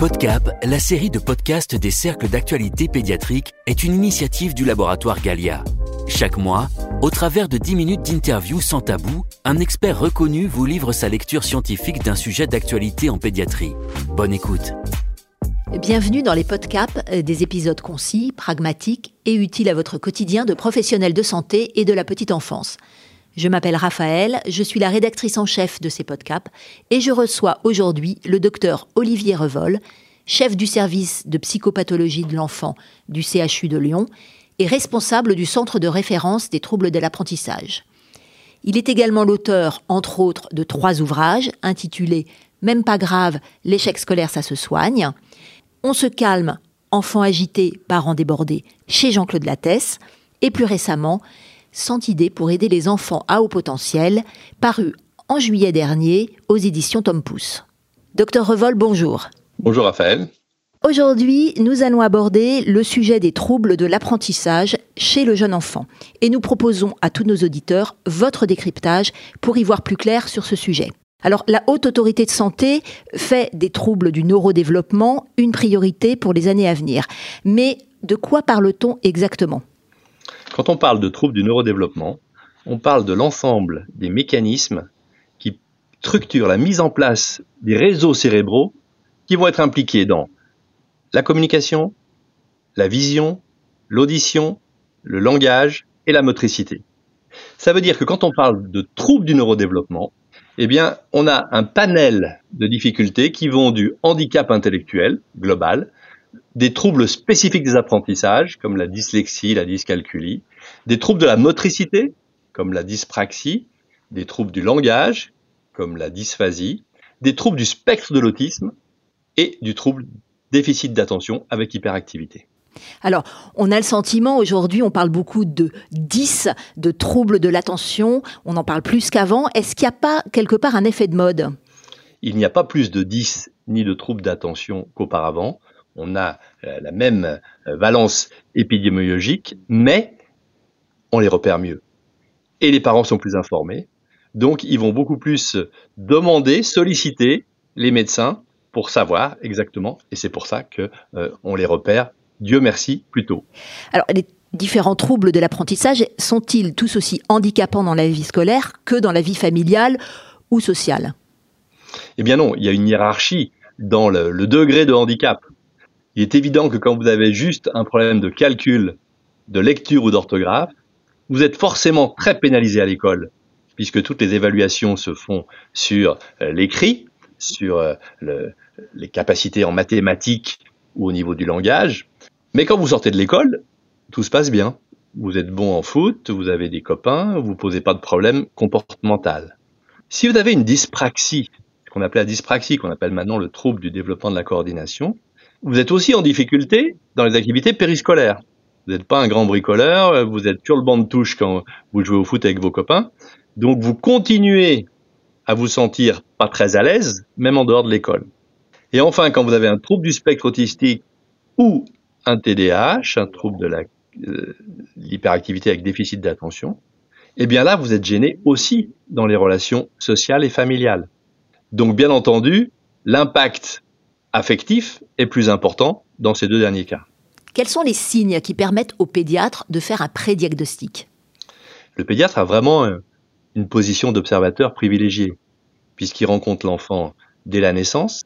PodCap, la série de podcasts des cercles d'actualité pédiatrique, est une initiative du laboratoire Galia. Chaque mois, au travers de 10 minutes d'interview sans tabou, un expert reconnu vous livre sa lecture scientifique d'un sujet d'actualité en pédiatrie. Bonne écoute. Bienvenue dans les podcasts, euh, des épisodes concis, pragmatiques et utiles à votre quotidien de professionnels de santé et de la petite enfance. Je m'appelle Raphaël, je suis la rédactrice en chef de ces podcasts et je reçois aujourd'hui le docteur Olivier Revol, chef du service de psychopathologie de l'enfant du CHU de Lyon et responsable du centre de référence des troubles de l'apprentissage. Il est également l'auteur, entre autres, de trois ouvrages intitulés Même pas grave, l'échec scolaire ça se soigne, On se calme, enfant agité, parents débordés chez Jean-Claude Lattès, et plus récemment, 100 idées pour aider les enfants à haut potentiel, paru en juillet dernier aux éditions Tom Pouce. Docteur Revol, bonjour. Bonjour Raphaël. Aujourd'hui, nous allons aborder le sujet des troubles de l'apprentissage chez le jeune enfant. Et nous proposons à tous nos auditeurs votre décryptage pour y voir plus clair sur ce sujet. Alors, la Haute Autorité de Santé fait des troubles du neurodéveloppement une priorité pour les années à venir. Mais de quoi parle-t-on exactement? Quand on parle de troubles du neurodéveloppement, on parle de l'ensemble des mécanismes qui structurent la mise en place des réseaux cérébraux qui vont être impliqués dans la communication, la vision, l'audition, le langage et la motricité. Ça veut dire que quand on parle de troubles du neurodéveloppement, eh on a un panel de difficultés qui vont du handicap intellectuel global, des troubles spécifiques des apprentissages, comme la dyslexie, la dyscalculie, des troubles de la motricité, comme la dyspraxie, des troubles du langage, comme la dysphasie, des troubles du spectre de l'autisme et du trouble déficit d'attention avec hyperactivité. Alors, on a le sentiment aujourd'hui, on parle beaucoup de 10, de troubles de l'attention, on en parle plus qu'avant. Est-ce qu'il n'y a pas quelque part un effet de mode? Il n'y a pas plus de 10 ni de troubles d'attention qu'auparavant. On a euh, la même euh, valence épidémiologique, mais on les repère mieux. Et les parents sont plus informés. Donc, ils vont beaucoup plus demander, solliciter les médecins pour savoir exactement, et c'est pour ça que euh, on les repère, Dieu merci, plus tôt. Alors, les différents troubles de l'apprentissage sont-ils tous aussi handicapants dans la vie scolaire que dans la vie familiale ou sociale? Eh bien non, il y a une hiérarchie dans le, le degré de handicap. Il est évident que quand vous avez juste un problème de calcul, de lecture ou d'orthographe, vous êtes forcément très pénalisé à l'école, puisque toutes les évaluations se font sur euh, l'écrit, sur euh, le, les capacités en mathématiques ou au niveau du langage. Mais quand vous sortez de l'école, tout se passe bien. Vous êtes bon en foot, vous avez des copains, vous posez pas de problème comportemental. Si vous avez une dyspraxie, qu'on appelait la dyspraxie, qu'on appelle maintenant le trouble du développement de la coordination, vous êtes aussi en difficulté dans les activités périscolaires. Vous n'êtes pas un grand bricoleur, vous êtes sur le banc de touche quand vous jouez au foot avec vos copains. Donc vous continuez à vous sentir pas très à l'aise, même en dehors de l'école. Et enfin, quand vous avez un trouble du spectre autistique ou un TDAH, un trouble de euh, l'hyperactivité avec déficit d'attention, eh bien là, vous êtes gêné aussi dans les relations sociales et familiales. Donc, bien entendu, l'impact affectif est plus important dans ces deux derniers cas. Quels sont les signes qui permettent au pédiatre de faire un prédiagnostic? Le pédiatre a vraiment euh, une position d'observateur privilégié, puisqu'il rencontre l'enfant dès la naissance,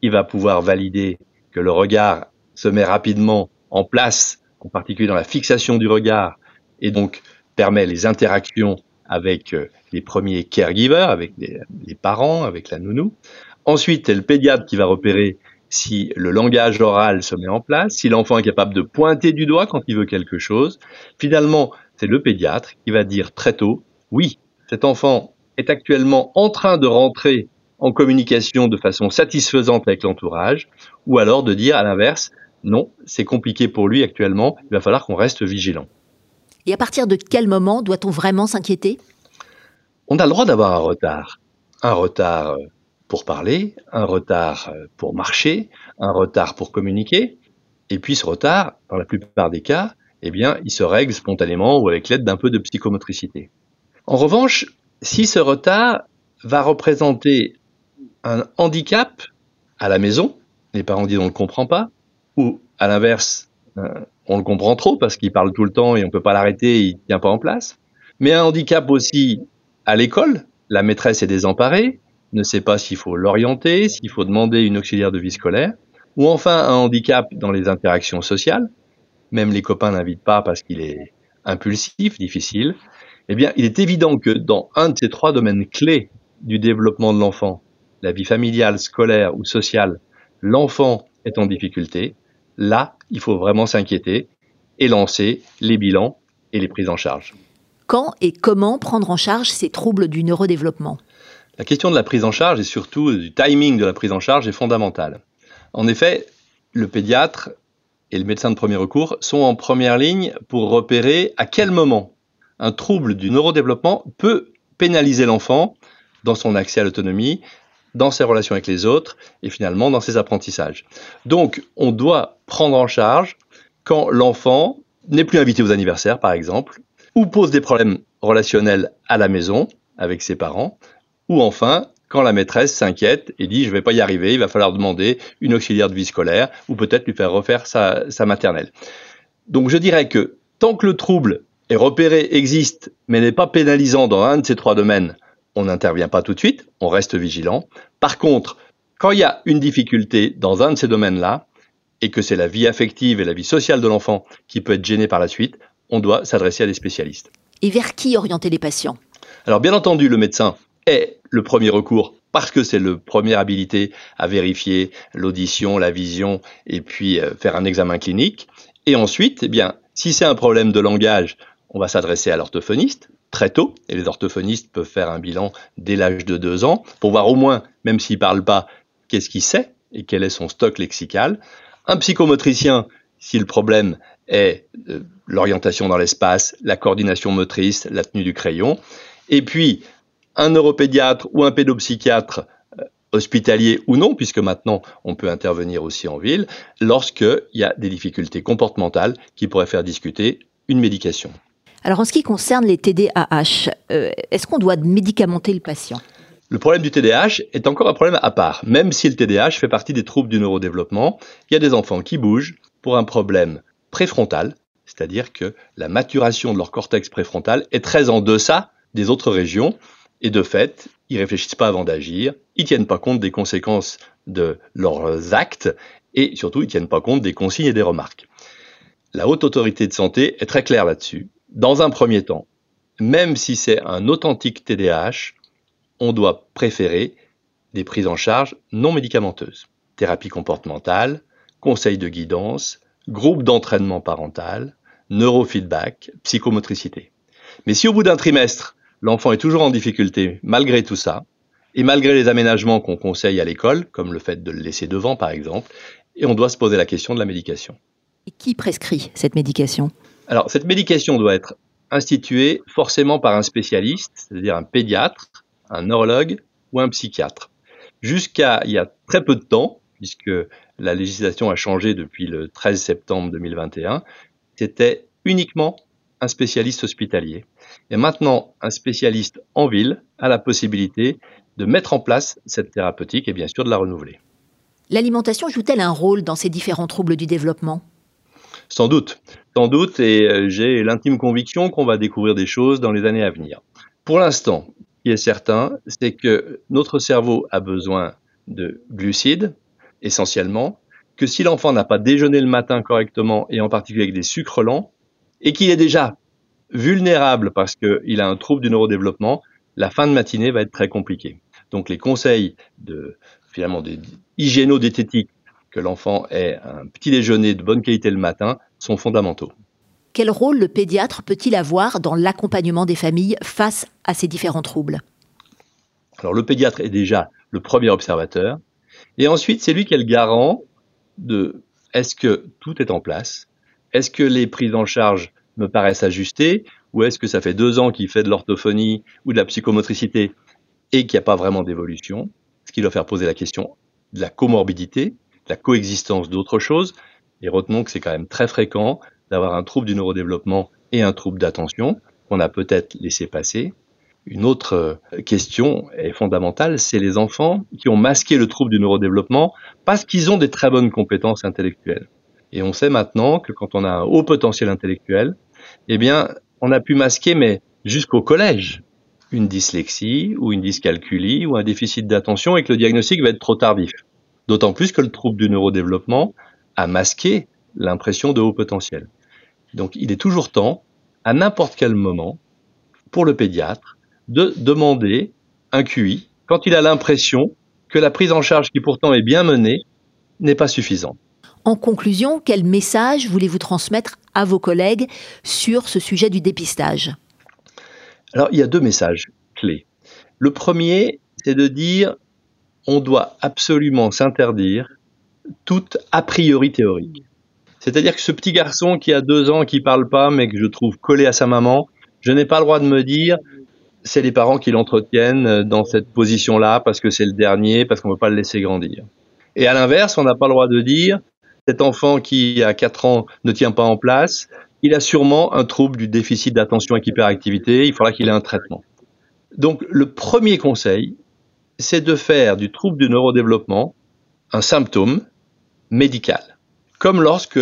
il va pouvoir valider que le regard se met rapidement en place, en particulier dans la fixation du regard, et donc permet les interactions avec euh, les premiers caregivers, avec les, parents, avec la nounou. Ensuite, c'est le pédiatre qui va repérer si le langage oral se met en place, si l'enfant est capable de pointer du doigt quand il veut quelque chose. Finalement, c'est le pédiatre qui va dire très tôt, oui, cet enfant est actuellement en train de rentrer en communication de façon satisfaisante avec l'entourage, ou alors de dire à l'inverse, non, c'est compliqué pour lui actuellement, il va falloir qu'on reste vigilant. Et à partir de quel moment doit-on vraiment s'inquiéter? On a le droit d'avoir un retard. Un retard euh, pour parler, un retard euh, pour marcher, un retard pour communiquer. Et puis ce retard, dans la plupart des cas, eh bien, il se règle spontanément ou avec l'aide d'un peu de psychomotricité. En revanche, si ce retard va représenter un handicap à la maison, les parents disent on ne comprend pas, ou à l'inverse, euh, on le comprend trop parce qu'il parle tout le temps et on peut pas l'arrêter, il tient pas en place. Mais un handicap aussi à l'école, la maîtresse est désemparée, ne sait pas s'il faut l'orienter, s'il faut demander une auxiliaire de vie scolaire, ou enfin un handicap dans les interactions sociales, même les copains n'invitent pas parce qu'il est impulsif, difficile, eh bien, il est évident que dans un de ces trois domaines clés du développement de l'enfant, la vie familiale, scolaire ou sociale, l'enfant est en difficulté, là, il faut vraiment s'inquiéter et lancer les bilans et les prises en charge. Quand et comment prendre en charge ces troubles du neurodéveloppement? La question de la prise en charge et surtout du timing de la prise en charge est fondamentale. En effet, le pédiatre et le médecin de premier recours sont en première ligne pour repérer à quel moment un trouble du neurodéveloppement peut pénaliser l'enfant dans son accès à l'autonomie, dans ses relations avec les autres et finalement dans ses apprentissages. Donc, on doit prendre en charge quand l'enfant n'est plus invité aux anniversaires, par exemple, ou pose des problèmes relationnels à la maison avec ses parents, ou enfin quand la maîtresse s'inquiète et dit je vais pas y arriver, il va falloir demander une auxiliaire de vie scolaire ou peut-être lui faire refaire sa, sa maternelle. Donc je dirais que tant que le trouble est repéré, existe, mais n'est pas pénalisant dans un de ces trois domaines, on n'intervient pas tout de suite, on reste vigilant. Par contre, quand il y a une difficulté dans un de ces domaines-là, et que c'est la vie affective et la vie sociale de l'enfant qui peut être gênée par la suite, on doit s'adresser à des spécialistes. Et vers qui orienter les patients? Alors bien entendu, le médecin est le premier recours parce que c'est le premier habilité à vérifier l'audition, la vision et puis euh, faire un examen clinique. Et ensuite, eh bien, si c'est un problème de langage, on va s'adresser à l'orthophoniste très tôt, et les orthophonistes peuvent faire un bilan dès l'âge de deux ans, pour voir au moins, même s'il ne parle pas, qu'est-ce qu'il sait et quel est son stock lexical. Un psychomotricien, si le problème est euh, l'orientation dans l'espace, la coordination motrice, la tenue du crayon. Et puis, un neuropédiatre ou un pédopsychiatre euh, hospitalier ou non, puisque maintenant on peut intervenir aussi en ville, lorsqu'il y a des difficultés comportementales qui pourraient faire discuter une médication. Alors en ce qui concerne les TDAH, euh, est-ce qu'on doit médicamenter le patient? Le problème du TDAH est encore un problème à part. Même si le TDAH fait partie des troubles du neurodéveloppement, il y a des enfants qui bougent pour un problème préfrontal, c'est-à-dire que la maturation de leur cortex préfrontal est très en deçà des autres régions, et de fait, ils réfléchissent pas avant d'agir, ils tiennent pas compte des conséquences de leurs actes, et surtout, ils tiennent pas compte des consignes et des remarques. La haute autorité de santé est très claire là-dessus dans un premier temps, même si c'est un authentique TDAH, on doit préférer des prises en charge non médicamenteuses. Thérapie comportementale, conseil de guidance, groupe d'entraînement parental, neurofeedback, psychomotricité. Mais si au bout d'un trimestre, l'enfant est toujours en difficulté malgré tout ça, et malgré les aménagements qu'on conseille à l'école, comme le fait de le laisser devant par exemple, et on doit se poser la question de la médication. Et qui prescrit cette médication? Alors, cette médication doit être instituée forcément par un spécialiste, c'est-à-dire un pédiatre, un neurologue ou un psychiatre. Jusqu'à il y a très peu de temps, puisque la législation a changé depuis le 13 septembre 2021, c'était uniquement un spécialiste hospitalier. Et maintenant, un spécialiste en ville a la possibilité de mettre en place cette thérapeutique et bien sûr de la renouveler. L'alimentation joue-t-elle un rôle dans ces différents troubles du développement? Sans doute, sans doute, et euh, j'ai l'intime conviction qu'on va découvrir des choses dans les années à venir. Pour l'instant, ce qui est certain, c'est que notre cerveau a besoin de glucides, essentiellement, que si l'enfant n'a pas déjeuné le matin correctement, et en particulier avec des sucres lents, et qu'il est déjà vulnérable parce qu'il a un trouble du neurodéveloppement, la fin de matinée va être très compliquée. Donc les conseils de finalement des hygiéno-diététiques que l'enfant ait un petit déjeuner de bonne qualité le matin sont fondamentaux. Quel rôle le pédiatre peut-il avoir dans l'accompagnement des familles face à ces différents troubles? Alors le pédiatre est déjà le premier observateur, et ensuite c'est lui qui est le garant de est-ce que tout est en place Est-ce que les prises en charge me paraissent ajustées Ou est-ce que ça fait deux ans qu'il fait de l'orthophonie ou de la psychomotricité et qu'il n'y a pas vraiment d'évolution Ce qui doit faire poser la question de la comorbidité, la coexistence d'autres choses. Et retenons que c'est quand même très fréquent d'avoir un trouble du neurodéveloppement et un trouble d'attention qu'on a peut-être laissé passer. Une autre question est fondamentale, c'est les enfants qui ont masqué le trouble du neurodéveloppement parce qu'ils ont des très bonnes compétences intellectuelles. Et on sait maintenant que quand on a un haut potentiel intellectuel, eh bien, on a pu masquer, mais jusqu'au collège, une dyslexie ou une dyscalculie ou un déficit d'attention et que le diagnostic va être trop tardif. D'autant plus que le trouble du neurodéveloppement a masqué l'impression de haut potentiel. Donc il est toujours temps, à n'importe quel moment, pour le pédiatre, de demander un QI quand il a l'impression que la prise en charge qui pourtant est bien menée n'est pas suffisante. En conclusion, quel message voulez-vous transmettre à vos collègues sur ce sujet du dépistage? Alors, il y a deux messages clés. Le premier, c'est de dire on doit absolument s'interdire toute a priori théorique. C'est-à-dire que ce petit garçon qui a deux ans, qui parle pas, mais que je trouve collé à sa maman, je n'ai pas le droit de me dire c'est les parents qui l'entretiennent dans cette position-là parce que c'est le dernier, parce qu'on ne veut pas le laisser grandir. Et à l'inverse, on n'a pas le droit de dire cet enfant qui a 4 ans ne tient pas en place, il a sûrement un trouble du déficit d'attention et d'hyperactivité, il faudra qu'il ait un traitement. Donc le premier conseil, c'est de faire du trouble du neurodéveloppement un symptôme médical. Comme lorsque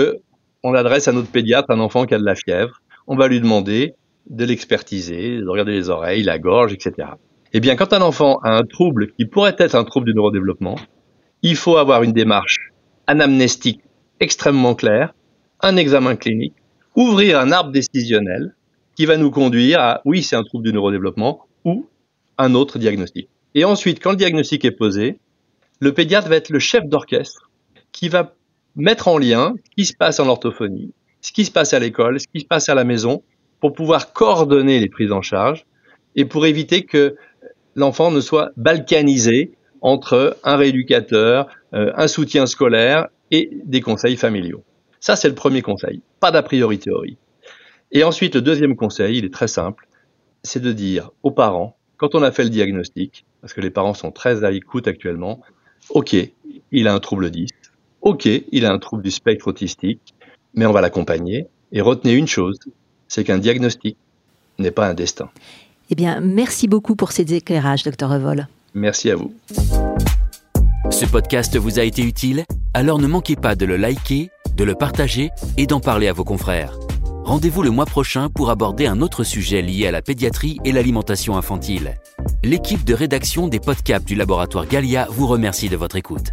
on adresse à notre pédiatre un enfant qui a de la fièvre, on va lui demander de l'expertiser, de regarder les oreilles, la gorge, etc. Eh bien, quand un enfant a un trouble qui pourrait être un trouble du neurodéveloppement, il faut avoir une démarche anamnestique extrêmement clair, un examen clinique, ouvrir un arbre décisionnel qui va nous conduire à oui, c'est un trouble du neurodéveloppement ou un autre diagnostic. Et ensuite, quand le diagnostic est posé, le pédiatre va être le chef d'orchestre qui va mettre en lien ce qui se passe en orthophonie, ce qui se passe à l'école, ce qui se passe à la maison, pour pouvoir coordonner les prises en charge et pour éviter que l'enfant ne soit balkanisé entre un rééducateur, euh, un soutien scolaire et des conseils familiaux. Ça, c'est le premier conseil. Pas d'a priori théorie. Et ensuite, le deuxième conseil, il est très simple, c'est de dire aux parents, quand on a fait le diagnostic, parce que les parents sont très à l'écoute actuellement, OK, il a un trouble 10, OK, il a un trouble du spectre autistique, mais on va l'accompagner. Et retenez une chose, c'est qu'un diagnostic n'est pas un destin. Eh bien, merci beaucoup pour ces éclairages, docteur Revol. Merci à vous. Ce podcast vous a été utile? Alors ne manquez pas de le liker, de le partager et d'en parler à vos confrères. Rendez-vous le mois prochain pour aborder un autre sujet lié à la pédiatrie et l'alimentation infantile. L'équipe de rédaction des podcasts du laboratoire Galia vous remercie de votre écoute.